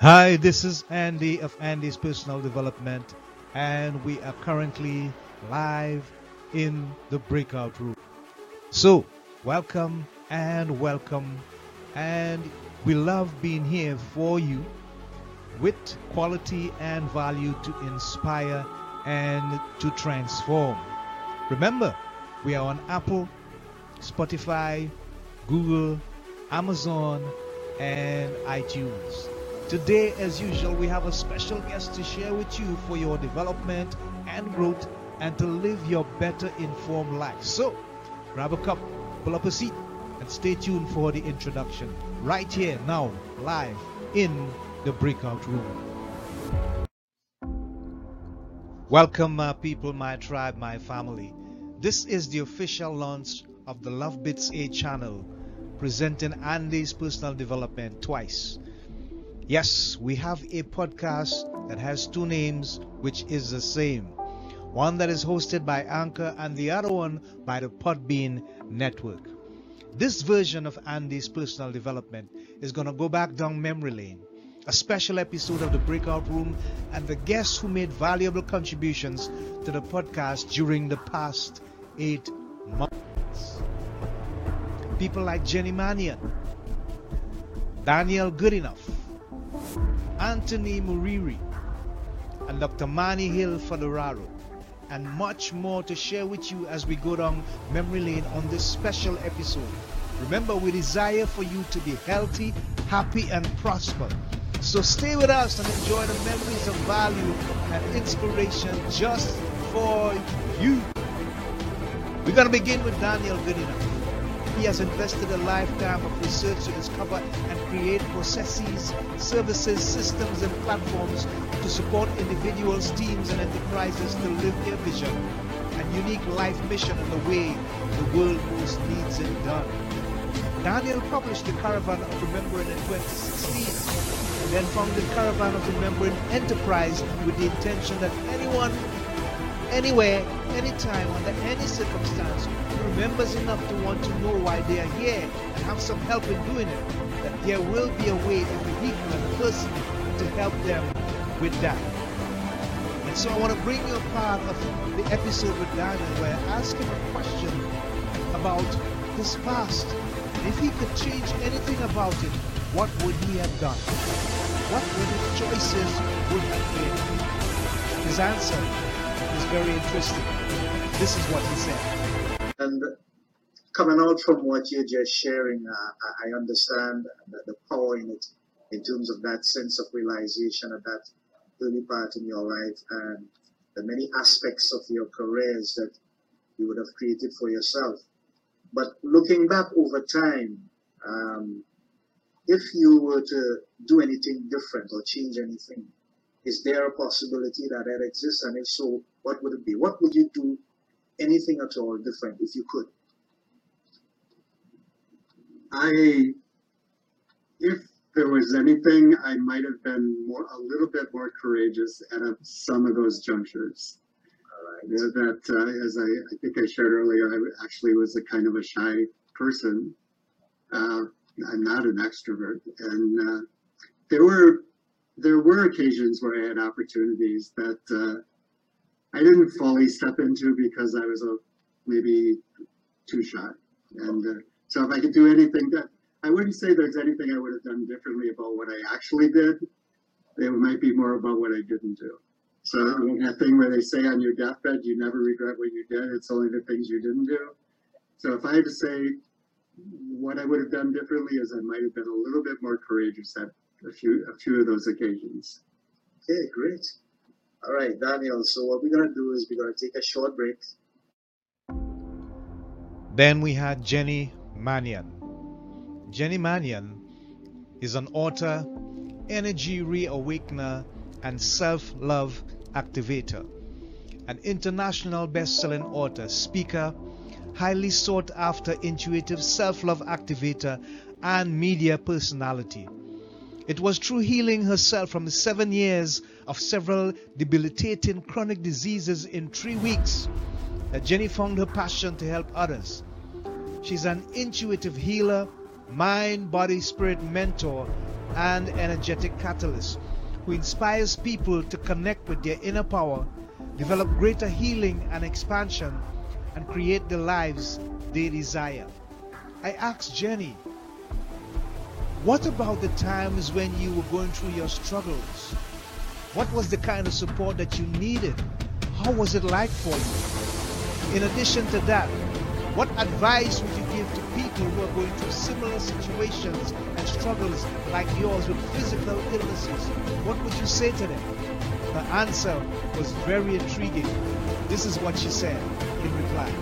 Hi, this is Andy of Andy's Personal Development, and we are currently live in the breakout room. So, welcome and welcome, and we love being here for you with quality and value to inspire and to transform. Remember, we are on Apple, Spotify, Google, Amazon, and iTunes. Today, as usual, we have a special guest to share with you for your development and growth and to live your better informed life. So, grab a cup, pull up a seat, and stay tuned for the introduction right here, now, live in the breakout room. Welcome, my people, my tribe, my family. This is the official launch of the Love Bits A channel, presenting Andy's personal development twice. Yes, we have a podcast that has two names, which is the same. One that is hosted by Anchor and the other one by the Podbean Network. This version of Andy's personal development is going to go back down memory lane. A special episode of the Breakout Room and the guests who made valuable contributions to the podcast during the past eight months. People like Jenny Mannion, Daniel Goodenough, Anthony Mururi, and Dr. Mani Hill Fodoraro, and much more to share with you as we go down memory lane on this special episode. Remember, we desire for you to be healthy, happy, and prosper. So stay with us and enjoy the memories of value and inspiration just for you. We're going to begin with Daniel Goodenough. He has invested a lifetime of research to discover and create processes, services, systems, and platforms to support individuals, teams, and enterprises to live their vision and unique life mission in the way the world most needs it done. Daniel published the Caravan of Remembering in 2016 and then founded the Caravan of Remembering Enterprise with the intention that anyone anywhere, anytime, under any circumstance, remembers enough to want to know why they are here and have some help in doing it, that there will be a way, a vehicle, a person to help them with that. And so I want to bring you a part of the episode with Daniel where I ask him a question about his past. And if he could change anything about it, what would he have done? What would his choices would have been? His answer is very interesting. This is what he said. And coming out from what you're just sharing, uh, I understand the, the power in it in terms of that sense of realization at that early part in your life and the many aspects of your careers that you would have created for yourself. But looking back over time, um, if you were to do anything different or change anything, is there a possibility that it exists? And if so, what would it be? What would you do anything at all different if you could? I, if there was anything, I might have been more, a little bit more courageous at a, some of those junctures. All Yeah, that, uh, as I, I think I shared earlier, I actually was a kind of a shy person. Uh, I'm not an extrovert, and uh, there were there were occasions where I had opportunities that uh, I didn't fully step into because I was a maybe too shy. And uh, so, if I could do anything that I wouldn't say there's anything I would have done differently about what I actually did. It might be more about what I didn't do. So that thing where they say on your deathbed, you never regret what you did. It's only the things you didn't do. So if I had to say what I would have done differently is I might have been a little bit more courageous at a few a few of those occasions. Okay, great. All right, Daniel. So what we're gonna do is we're gonna take a short break. Then we had Jenny Mannion. Jenny Mannion is an author, energy reawakener, and self love activator. An international best selling author, speaker, highly sought after intuitive self love activator, and media personality. It was through healing herself from the seven years of several debilitating chronic diseases in three weeks that Jenny found her passion to help others. She's an intuitive healer, mind, body, spirit mentor, and energetic catalyst who inspires people to connect with their inner power, develop greater healing and expansion, and create the lives they desire. I asked Jenny, what about the times when you were going through your struggles? What was the kind of support that you needed? How was it like for you? In addition to that, what advice would you give to people who are going through similar situations and struggles like yours with physical illnesses? What would you say to them? Her answer was very intriguing. This is what she said in reply.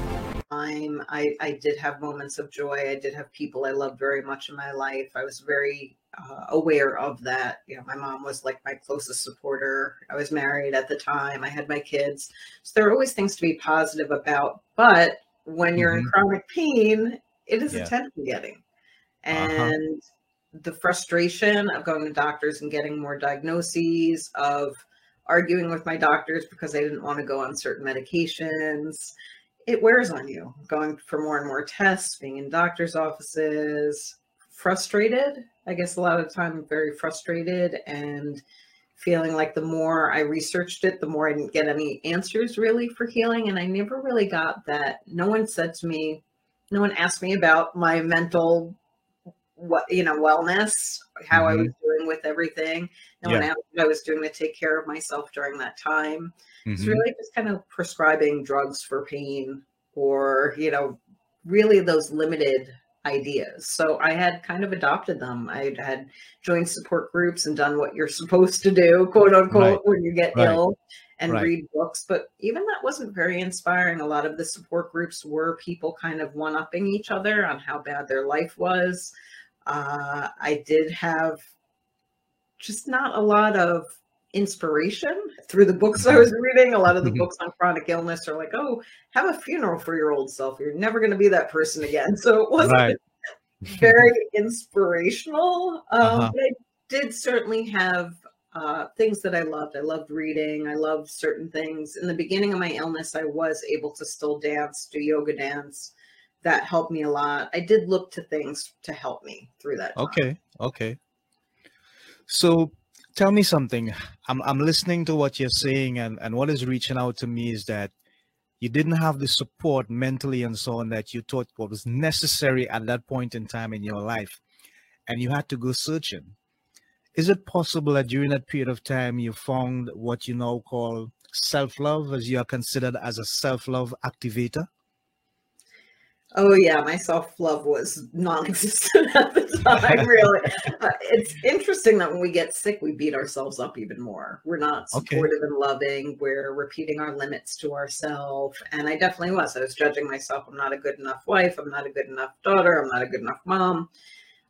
Time, I, I did have moments of joy. I did have people I loved very much in my life. I was very uh, aware of that. You know, my mom was like my closest supporter. I was married at the time. I had my kids. So there are always things to be positive about. But when you're Mm-hmm. in chronic pain, it is Yeah. attention getting. Uh-huh. And the frustration of going to doctors and getting more diagnoses, of arguing with my doctors because I didn't want to go on certain medications. It wears on you going for more and more tests, being in doctor's offices, frustrated. I guess a lot of the time, I'm very frustrated and feeling like the more I researched it, the more I didn't get any answers really for healing. And I never really got that. No one said to me, no one asked me about my mental what you know wellness how i was doing with everything no one Yeah. asked what i was doing to take care of myself during that time it's Mhm. really just kind of prescribing drugs for pain or you know really those limited ideas so i had kind of adopted them i had joined support groups and done what you're supposed to do quote unquote Right. when you get Right. ill and Right. read books but even that wasn't very inspiring a lot of the support groups were people kind of one-upping each other on how bad their life was uh, i did have just not a lot of inspiration through the books I was reading. A lot of the Mhm. books on chronic illness are like, oh, have a funeral for your old self. You're never going to be that person again. So it wasn't Right. very inspirational. Um, Uh-huh. But I did certainly have uh, things that I loved. I loved reading. I loved certain things. In the beginning of my illness, I was able to still dance, do yoga dance. That helped me a lot. I did look to things to help me through that. time. Okay, okay. So tell me something. I'm I'm listening to what you're saying, and, and what is reaching out to me is that you didn't have the support mentally and so on that you thought what was necessary at that point in time in your life, and you had to go searching. Is it possible that during that period of time you found what you now call self-love, as you are considered as a self-love activator? Oh yeah, my self love was non-existent at the time. Really, uh, it's interesting that when we get sick, we beat ourselves up even more. We're not Okay. supportive and loving. We're repeating our limits to ourselves, and I definitely was. I was judging myself. I'm not a good enough wife. I'm not a good enough daughter. I'm not a good enough mom.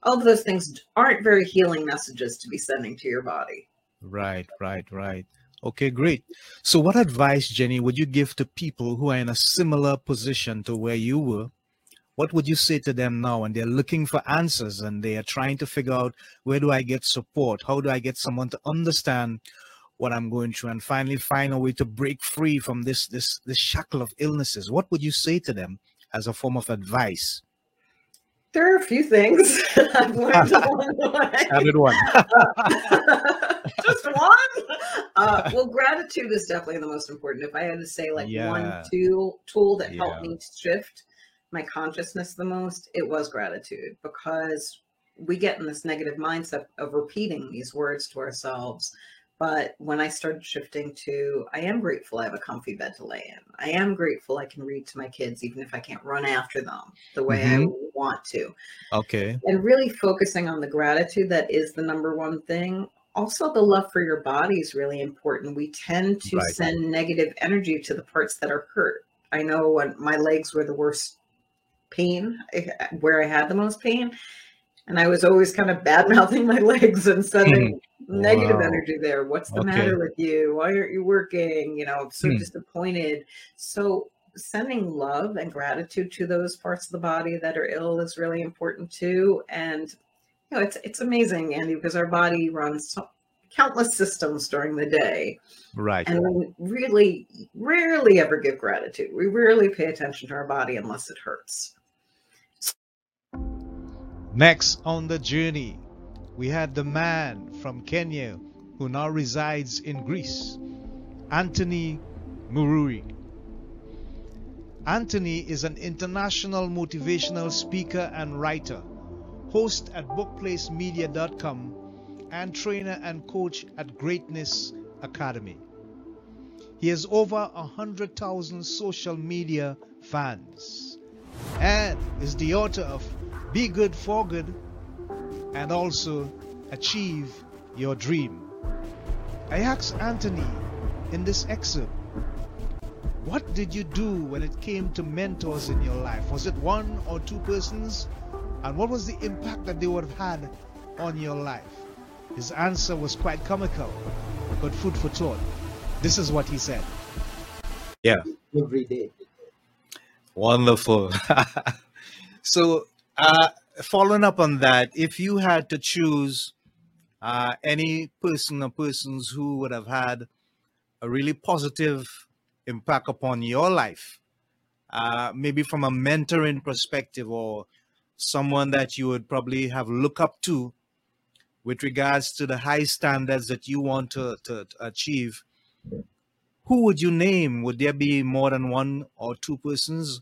All of those things aren't very healing messages to be sending to your body. Right, right, right. Okay, great. So, what advice, Jenny, would you give to people who are in a similar position to where you were? What would you say to them now? And they're looking for answers and they are trying to figure out where do I get support? How do I get someone to understand what I'm going through and finally find a way to break free from this this this shackle of illnesses? What would you say to them as a form of advice? There are a few things I've learned along the way. Added one. just one uh, well gratitude is definitely the most important if i had to say like Yeah. one tool tool that helped Yeah. me shift my consciousness the most it was gratitude because we get in this negative mindset of repeating these words to ourselves but when i started shifting to i am grateful i have a comfy bed to lay in i am grateful i can read to my kids even if i can't run after them the way i Mhm. want to Okay. and really focusing on the gratitude that is the number one thing also the love for your body is really important we tend to Right. send negative energy to the parts that are hurt i know when my legs were the worst pain where i had the most pain. And i was always kind of bad mouthing my legs and sending negative Wow. energy there. What's the Okay. matter with you? Why aren't you working? You know i'm so Hmm. disappointed. So sending love and gratitude to those parts of the body that are ill is really important too. And you know it's it's amazing andy because our body runs so, countless systems during the day. Right. and we really rarely ever give gratitude. We rarely pay attention to our body unless it hurts Next on the journey, we had the man from Kenya who now resides in Greece, Anthony Mururi. Anthony is an international motivational speaker and writer, host at bookplacemedia.com, and trainer and coach at Greatness Academy. He has over 100,000 social media fans and is the author of Be Good for Good and also Achieve Your Dream. I asked Anthony in this excerpt, what did you do when it came to mentors in your life? Was it one or two persons? And what was the impact that they would have had on your life? His answer was quite comical, but food for thought. This is what he said. Yeah. every day. Wonderful. so, uh, following up on that, if you had to choose uh, any person or persons who would have had a really positive impact upon your life, uh, maybe from a mentoring perspective or someone that you would probably have look up to with regards to the high standards that you want to, to, to achieve, who would you name? Would there be more than one or two persons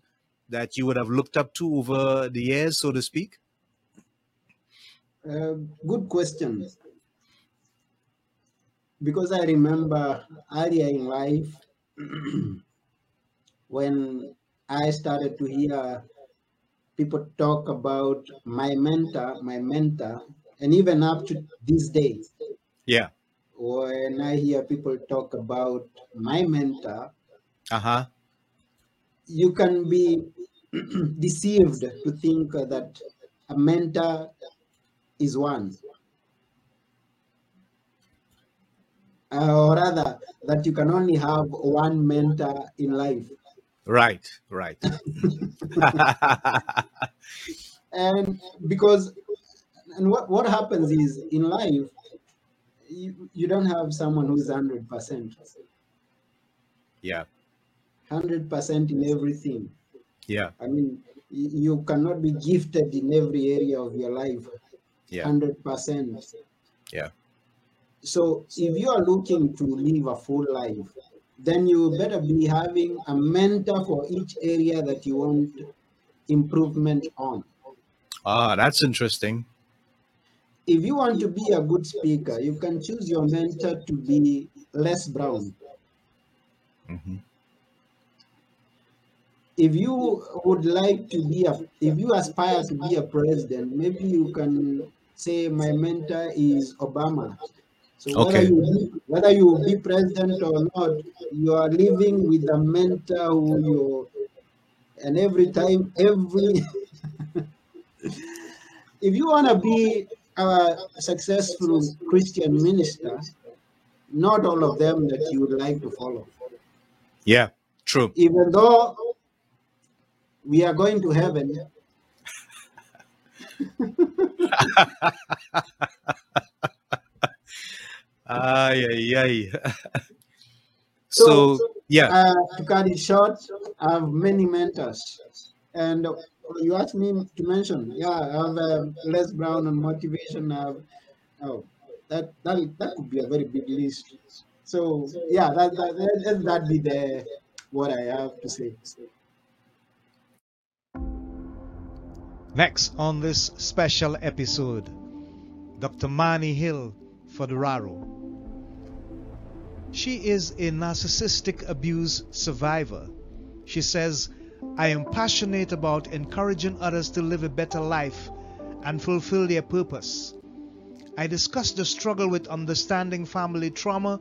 that you would have looked up to over the years, so to speak? Uh, good question. Because I remember earlier in life when I started to hear people talk about my mentor, my mentor, and even up to these days, Yeah. when I hear people talk about my mentor, Uh huh. You can be deceived to think that a mentor is one. Uh, or rather, that you can only have one mentor in life. Right. Right. And because, and what, what happens is in life, you, you don't have someone who's 100%, yeah. 100% in everything. Yeah. I mean, you cannot be gifted in every area of your life, Yeah. 100%. Yeah. So if you are looking to live a full life, then you better be having a mentor for each area that you want improvement on. Ah, that's interesting. If you want to be a good speaker, you can choose your mentor to be Les Brown. hmm If you would like to be a, if you aspire to be a president, maybe you can say my mentor is Obama. So whether Okay. you be, whether you will be president or not, you are living with a mentor who you, and every time, every, if you want to be a successful Christian minister, not all of them that you would like to follow. Yeah. True. Even though we are going to heaven, Ay, ay, ay. So- so, yeah. uh, to cut it short, I have many mentors. And you asked me to mention, yeah, I have uh, Les Brown on motivation. I have, oh, that, that, that could be a very big list. So, yeah, that, that, let that be the, what I have to say. Next on this special episode, Dr. Mani Hill Fodoraro. She is a narcissistic abuse survivor. She says, I am passionate about encouraging others to live a better life and fulfill their purpose. I discuss the struggle with understanding family trauma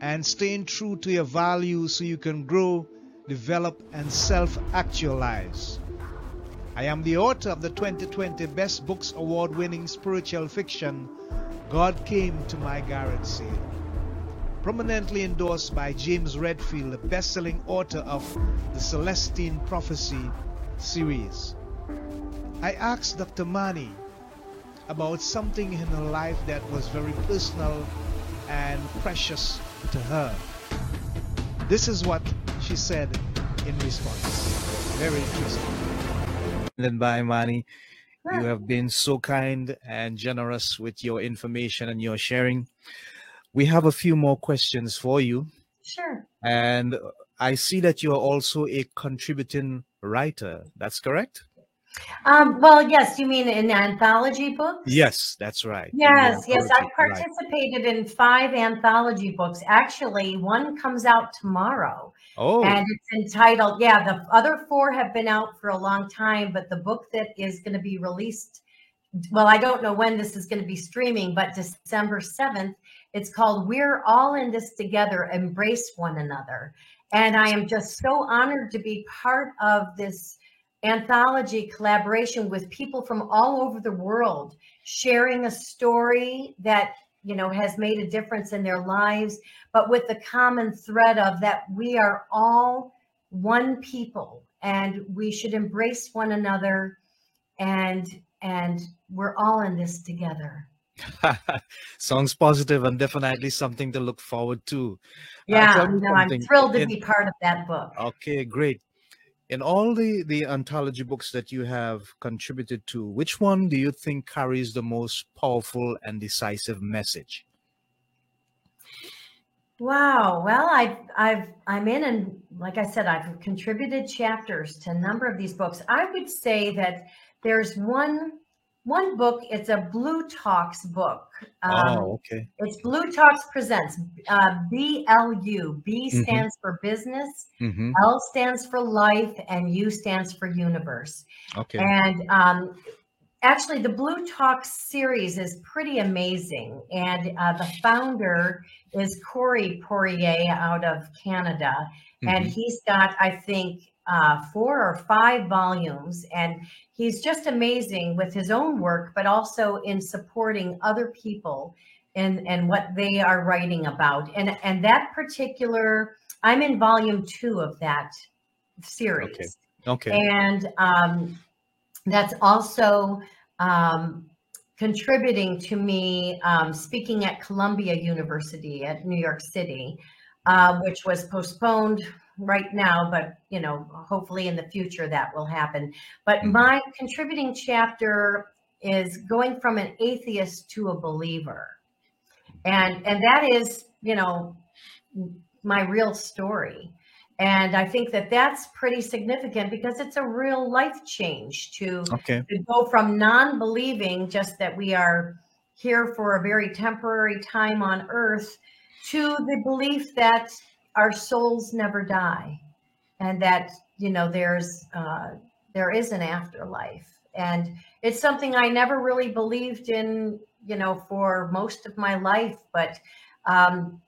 and staying true to your values so you can grow, develop, and self actualize. I am the author of the 2020 Best Books Award winning spiritual fiction, God Came to My Garage Sale. Prominently endorsed by James Redfield, the best selling author of the Celestine Prophecy series. I asked Dr. Mani about something in her life that was very personal and precious to her. This is what she said in response. Very interesting. Then by Manny. You have been so kind and generous with your information and your sharing. We have a few more questions for you. Sure. And I see that you are also a contributing writer. That's correct? Um, well, yes, you mean in anthology books? Yes, that's right. Yes, yes. I anthology, right. participated in five anthology books. Actually, one comes out tomorrow Oh, and it's entitled, yeah, the other four have been out for a long time, but the book that is going to be released, well, I don't know when this is going to be streaming, but December 7th, it's called We're All in This Together, Embrace One Another. And I am just so honored to be part of this anthology collaboration with people from all over the world sharing a story that you know has made a difference in their lives but with the common thread of that we are all one people and we should embrace one another and and we're all in this together sounds positive and definitely something to look forward to. Uh, yeah me no i'm thrilled to In- be part of that book Okay, great. In all the the anthology books that you have contributed to, which one do you think carries the most powerful and decisive message? Wow. Well, I've I've I'm in and like I said, I've contributed chapters to a number of these books. I would say that there's one one book. It's a BLU Talks book. Um, oh, okay. It's BLU Talks presents uh, BLU. B Mhm. stands for business. Mm-hmm. L stands for life, and U stands for universe. Okay. And um, actually, the BLU Talks series is pretty amazing. And uh, the founder is Corey Poirier out of Canada. And Mhm. he's got, I think, uh, four or five volumes. And he's just amazing with his own work, but also in supporting other people and, and what they are writing about. And, and that particular, I'm in volume two of that series Okay. okay. and um, that's also um, contributing to me um, speaking at Columbia University at New York City, uh, which was postponed right now, but you know, hopefully in the future that will happen. But Mhm. my contributing chapter is going from an atheist to a believer, and and that is you know my real story. And I think that that's pretty significant because it's a real life change to, Okay. to go from non believing, just that we are here for a very temporary time on earth, to the belief that our souls never die and that, you know, there's, uh, there is an afterlife. And it's something I never really believed in, you know, for most of my life. But um,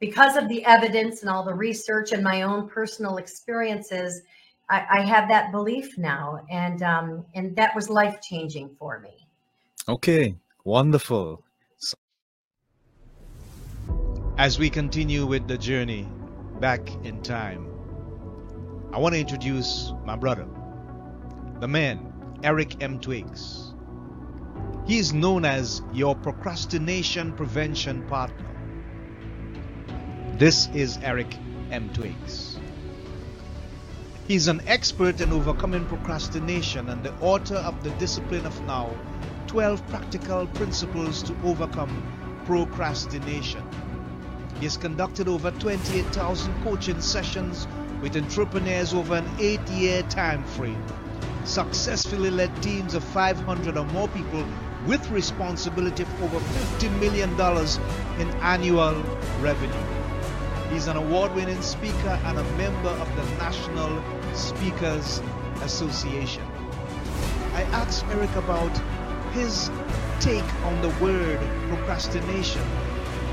because of the evidence and all the research and my own personal experiences, I, I have that belief now, and um, and that was life changing for me. Okay. Wonderful. As we continue with the journey back in time, I want to introduce my brother, the man, Eric M. Twiggs. He is known as your procrastination prevention partner. This is Eric M. Twiggs. He's an expert in overcoming procrastination and the author of The Discipline of Now 12 Practical Principles to Overcome Procrastination. He has conducted over 28,000 coaching sessions with entrepreneurs over an eight year time frame, successfully led teams of 500 or more people with responsibility for over $50 million in annual revenue. He's an award winning speaker and a member of the National Speakers Association. I asked Eric about his take on the word procrastination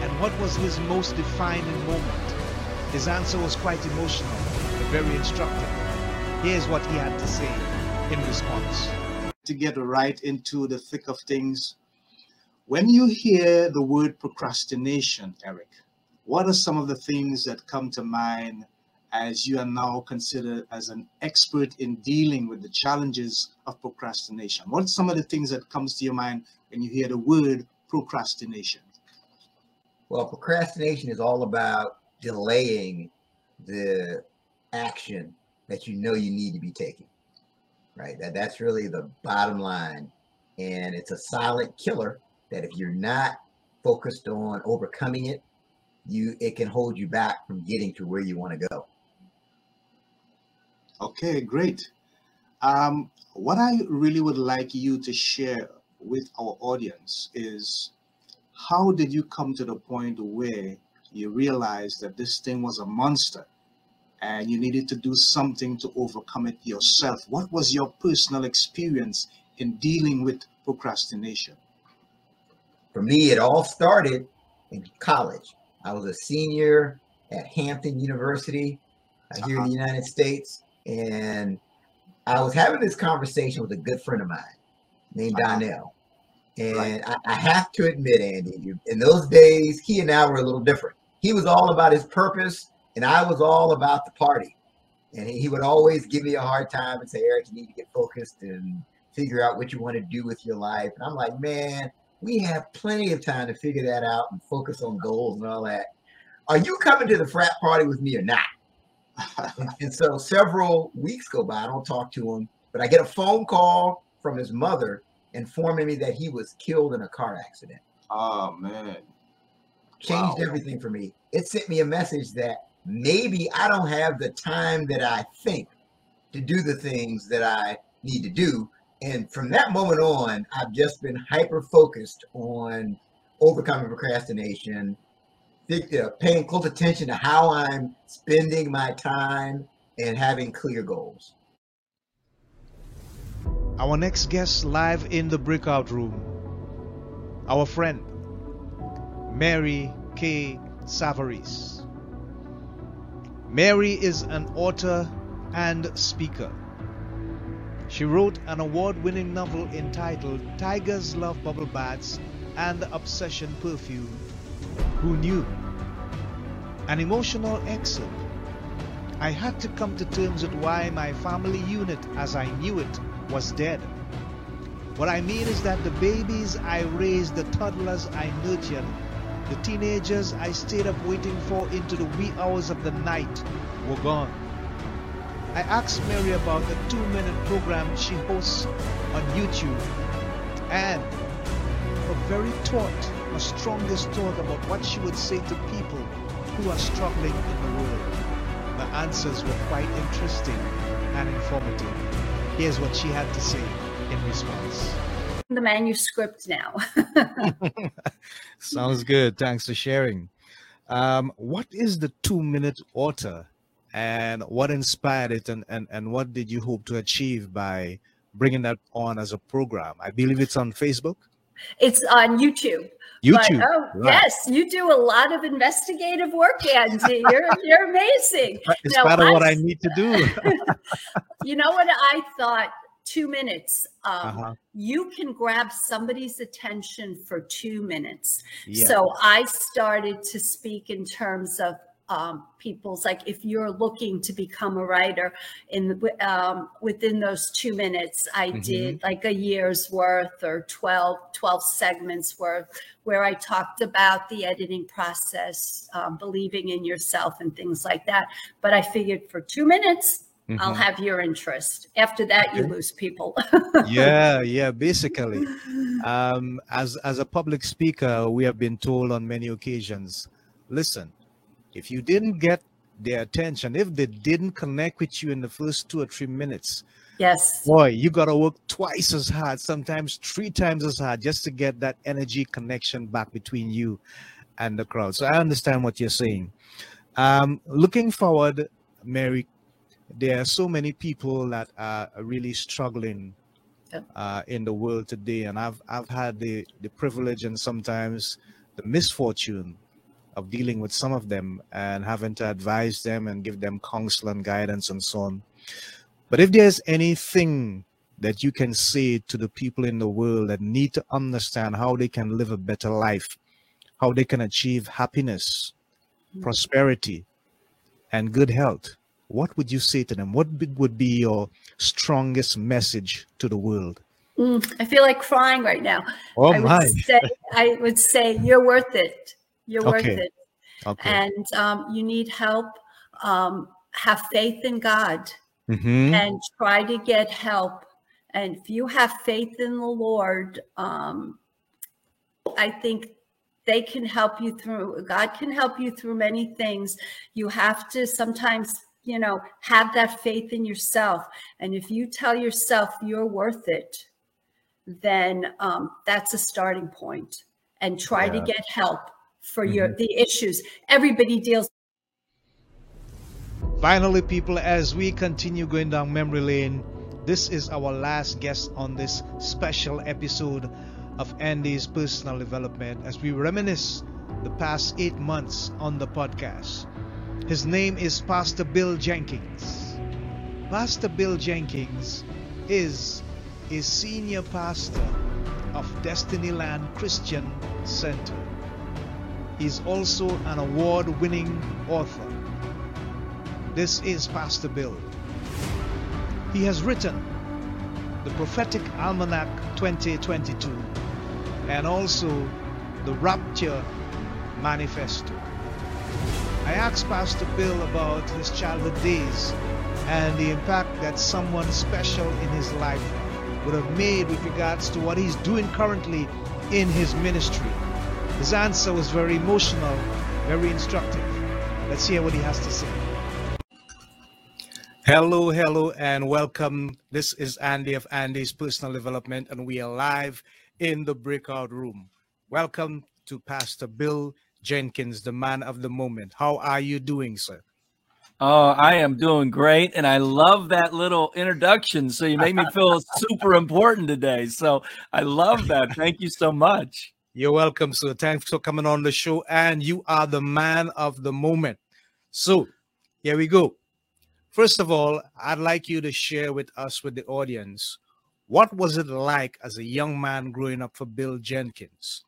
and what was his most defining moment. His answer was quite emotional, but very instructive. Here's what he had to say in response. To get right into the thick of things, when you hear the word procrastination, Eric, what are some of the things that come to mind as you are now considered as an expert in dealing with the challenges of procrastination? What's some of the things that comes to your mind when you hear the word procrastination? Well, procrastination is all about delaying the action that you know you need to be taking. Right. That that's really the bottom line and it's a silent killer that if you're not focused on overcoming it, you it can hold you back from getting to where you want to go. Okay, great. Um, what I really would like you to share with our audience is how did you come to the point where you realized that this thing was a monster and you needed to do something to overcome it yourself? What was your personal experience in dealing with procrastination? For me, it all started in college. I was a senior at Hampton University uh, here in the United States, and I was having this conversation with a good friend of mine named Uh-huh. Donnell. And Right. I, I have to admit, Andy, in those days, he and I were a little different. He was all about his purpose, and I was all about the party. And he, he would always give me a hard time and say, Eric, you need to get focused and figure out what you want to do with your life. And I'm like, man, we have plenty of time to figure that out and focus on goals and all that. Are you coming to the frat party with me or not? And so several weeks go by, I don't talk to him, but I get a phone call from his mother informing me that he was killed in a car accident. oh man. Changed Wow. everything for me. It sent me a message that maybe I don't have the time that I think to do the things that I need to do. And from that moment on, I've just been hyper focused on overcoming procrastination, uh, paying close attention to how I'm spending my time and having clear goals. Our next guest live in the breakout room, our friend Mary K. Savaris. Mary is an author and speaker. She wrote an award winning novel entitled Tigers Love Bubble Baths and Obsession Perfume. Who knew? An emotional excerpt. I had to come to terms with why my family unit, as I knew it, was dead. What I mean is that the babies I raised, the toddlers I nurtured, the teenagers I stayed up waiting for into the wee hours of the night were gone. I asked Mary about the two minute program she hosts on YouTube and her very thought, her strongest thought about what she would say to people who are struggling in the world. The answers were quite interesting and informative. Here's what she had to say in response. the manuscript now. Sounds good. Thanks for sharing. Um, what is the two minute author and what inspired it and, and, and what did you hope to achieve by bringing that on as a program? I believe it's on Facebook, it's on YouTube. YouTube. But, oh, right. yes, you do a lot of investigative work, Andy. You're you're amazing. It's No, part of what I I- need to do. You know what I thought? Two minutes. Um, Uh-huh. You can grab somebody's attention for two minutes. Yeah. So I started to speak in terms of um, people's like if you're looking to become a writer in um, within those two minutes i Mhm. did like a year's worth or 12 12 segments worth where i talked about the editing process um, believing in yourself and things like that but i figured for two minutes i'll Mhm. have your interest after that you lose people yeah, yeah, basically. um, as as a public speaker, we have been told on many occasions, listen, if you didn't get their attention, if they didn't connect with you in the first two or three minutes, yes boy, you gotta work twice as hard, sometimes three times as hard, just to get that energy connection back between you and the crowd. So I understand what you're saying. Um, looking forward, Mary, there are so many people that are really struggling Yep. uh, in the world today, and I've I've had the the privilege and sometimes the misfortune of dealing with some of them and having to advise them and give them counsel and guidance and so on. But if there's anything that you can say to the people in the world that need to understand how they can live a better life, how they can achieve happiness, Mhm. prosperity, and good health, what would you say to them? What would be your strongest message to the world? Mm, i feel like crying right now Oh I my. would say I would say you're worth it. You're worth it, Okay. and um, you need help. Um, have faith in God Mhm. and try to get help And if you have faith in the Lord, um, I think they can help you through, God can help you through many things. You have to sometimes, you know, have that faith in yourself. And if you tell yourself you're worth it, then um, that's a starting point and try yeah. to get help for mm-hmm. your the issues everybody deals finally people as we continue going down memory lane this is our last guest on this special episode of Andy's personal development as we reminisce the past eight months on the podcast. His name is Pastor Bill Jenkins. Pastor Bill Jenkins is a senior pastor of Destiny Land Christian Center. He's also an award winning author. This is Pastor Bill. He has written the Prophetic Almanac 2022 and also the Rapture Manifesto. I asked Pastor Bill about his childhood days and the impact that someone special in his life would have made with regards to what he's doing currently in his ministry. His answer was very emotional, very instructive. Let's hear what he has to say. Hello, hello, and welcome. This is Andy of Andy's Personal Development, and we are live in the breakout room. Welcome to Pastor Bill Jenkins, the man of the moment. How are you doing, sir? Oh, I am doing great. And I love that little introduction. So you made me feel super important today. So I love that. Thank you so much. You're welcome, sir. Thanks for coming on the show. And you are the man of the moment. So here we go. First of all, I'd like you to share with us, with the audience, what was it like as a young man growing up for Bill Jenkins?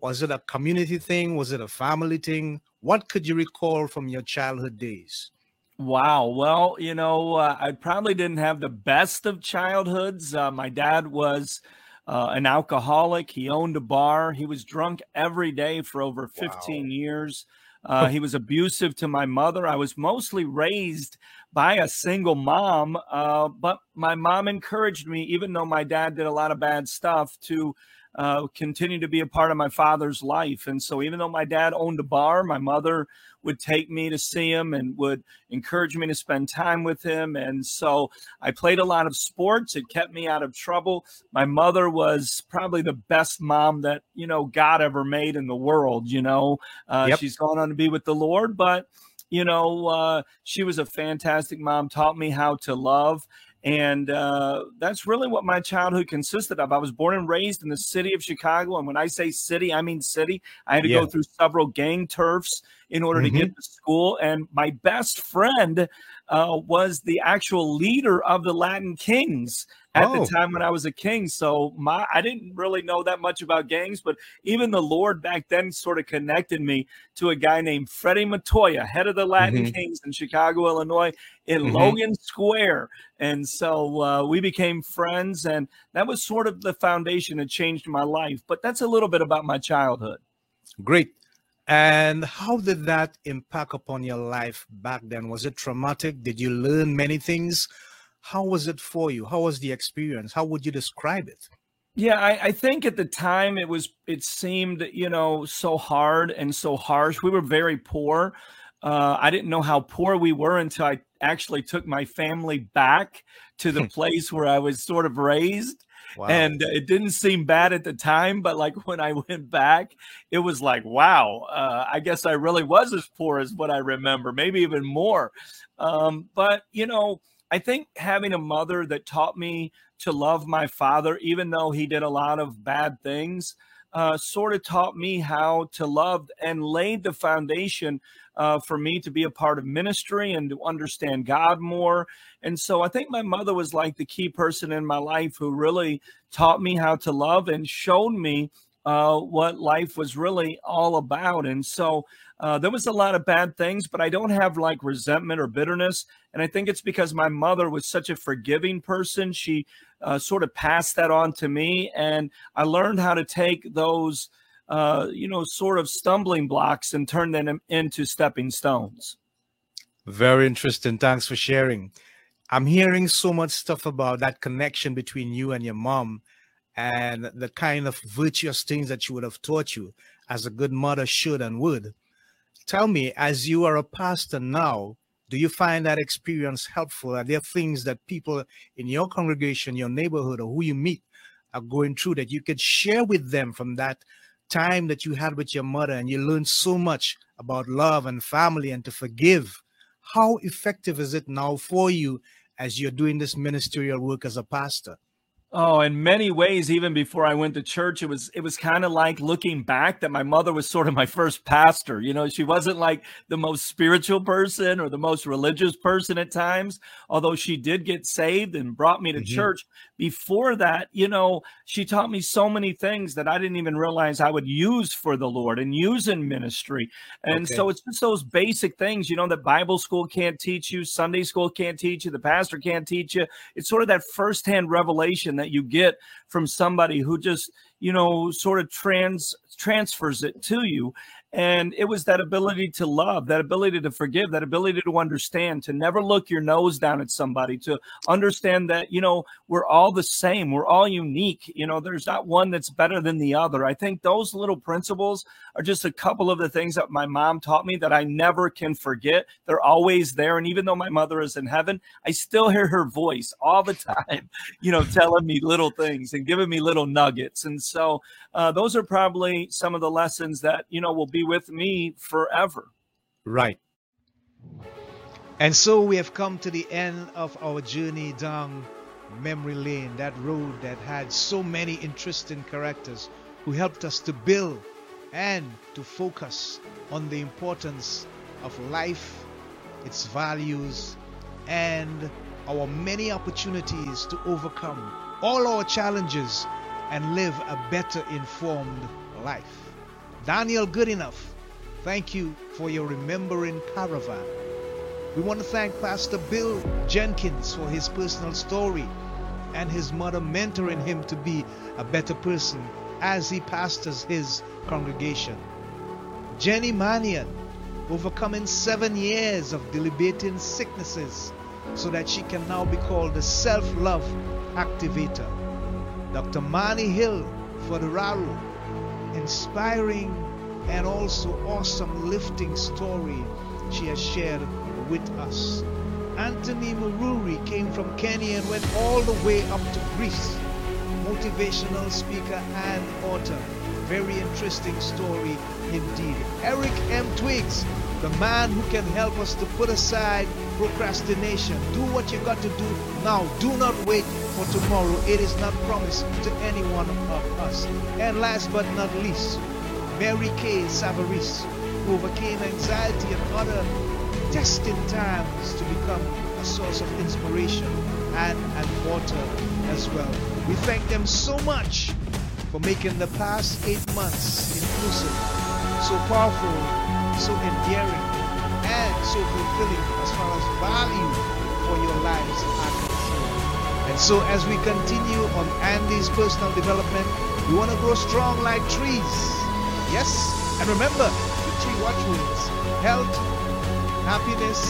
Was it a community thing? Was it a family thing? What could you recall from your childhood days? Wow. Well, you know, uh, I probably didn't have the best of childhoods. Uh, my dad was uh, an alcoholic. He owned a bar. He was drunk every day for over 15 wow. years. Uh, he was abusive to my mother. I was mostly raised by a single mom, uh, but my mom encouraged me, even though my dad did a lot of bad stuff, to uh, continue to be a part of my father's life. And so, even though my dad owned a bar, my mother would take me to see him and would encourage me to spend time with him. And so, I played a lot of sports. It kept me out of trouble. My mother was probably the best mom that, you know, God ever made in the world. You know, uh, yep. she's gone on to be with the Lord, but you know, uh, she was a fantastic mom, taught me how to love. And uh, that's really what my childhood consisted of. I was born and raised in the city of Chicago. And when I say city, I mean city. I had to yeah. go through several gang turfs in order mm-hmm. to get to school. And my best friend uh, was the actual leader of the Latin Kings at oh. the time when I was a king. So my I didn't really know that much about gangs, but even the Lord back then sort of connected me to a guy named Freddie Matoya, head of the Latin mm-hmm. Kings in Chicago, Illinois, in mm-hmm. Logan Square. And so uh, we became friends, and that was sort of the foundation that changed my life. But that's a little bit about my childhood. Great. And how did that impact upon your life back then? Was it traumatic? Did you learn many things? How was it for you? How was the experience? How would you describe it? Yeah, I, I, think at the time it was it seemed you know so hard and so harsh. We were very poor. Uh, I didn't know how poor we were until I actually took my family back to the place where I was sort of raised. Wow. And it didn't seem bad at the time, but like when I went back, it was like, wow, uh, I guess I really was as poor as what I remember, maybe even more. Um, but, you know, I think having a mother that taught me to love my father, even though he did a lot of bad things, uh, sort of taught me how to love and laid the foundation uh, for me to be a part of ministry and to understand God more. And so I think my mother was like the key person in my life who really taught me how to love and showed me uh, what life was really all about. And so uh, there was a lot of bad things, but I don't have like resentment or bitterness. And I think it's because my mother was such a forgiving person. She uh, sort of passed that on to me. And I learned how to take those uh, you know, sort of stumbling blocks and turn them into stepping stones. Very interesting. Thanks for sharing. I'm hearing so much stuff about that connection between you and your mom and the kind of virtuous things that she would have taught you as a good mother should and would. Tell me, as you are a pastor now, do you find that experience helpful? Are there things that people in your congregation, your neighborhood, or who you meet are going through that you could share with them from that time that you had with your mother and you learned so much about love and family and to forgive? How effective is it now for you as you're doing this ministerial work as a pastor? Oh, in many ways, even before I went to church, it was it was kind of like looking back that my mother was sort of my first pastor. You know, she wasn't like the most spiritual person or the most religious person at times, although she did get saved and brought me to mm-hmm. church. Before that, you know, she taught me so many things that I didn't even realize I would use for the Lord and use in ministry. And okay. so it's just those basic things, you know, that Bible school can't teach you, Sunday school can't teach you, the pastor can't teach you. It's sort of that firsthand revelation that you get from somebody who just you know sort of trans transfers it to you and it was that ability to love, that ability to forgive, that ability to understand, to never look your nose down at somebody, to understand that, you know, we're all the same, we're all unique. You know, there's not one that's better than the other. I think those little principles are just a couple of the things that my mom taught me that I never can forget. They're always there. And even though my mother is in heaven, I still hear her voice all the time, you know, telling me little things and giving me little nuggets. And so uh, those are probably some of the lessons that, you know, will be be with me forever. Right. And so we have come to the end of our journey down memory lane, that road that had so many interesting characters who helped us to build and to focus on the importance of life, its values, and our many opportunities to overcome all our challenges and live a better informed life. Daniel Goodenough, thank you for your remembering caravan. We want to thank Pastor Bill Jenkins for his personal story and his mother mentoring him to be a better person as he pastors his congregation. Jenny Mannion, overcoming seven years of debilitating sicknesses so that she can now be called the self love activator. Dr. Mani Hill Fodoraro, inspiring and also awesome lifting story she has shared with us. Anthony Mururi came from Kenya and went all the way up to Greece. Motivational speaker and author. Very interesting story indeed. Eric M. Twiggs, the man who can help us to put aside procrastination. Do what you got to do now. Do not wait for tomorrow. It is not promised to any one of us. And last but not least, Mary Kay Savaris, who overcame anxiety and other testing times to become a source of inspiration and an author as well. We thank them so much for making the past eight months inclusive, so powerful, so endearing, and so fulfilling as far as value for your lives are concerned. And so as we continue on Andy's personal development, we want to grow strong like trees. Yes? And remember the three watchwords health, happiness,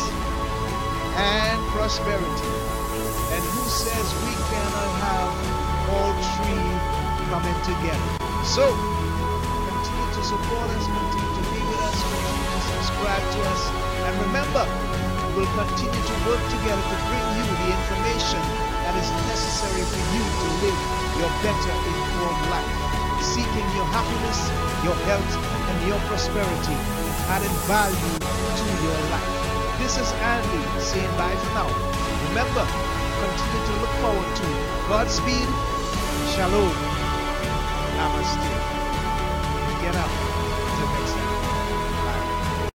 and prosperity. And who says we cannot have all three coming together? So, continue to support us, continue to be with us, continue to subscribe to us. And remember, we'll continue to work together to bring you the information that is necessary for you to live your better informed life, seeking your happiness, your health, and your prosperity, adding value to your life. This is Andy saying bye for now. Remember, continue to look forward to Godspeed, Shalom, Namaste.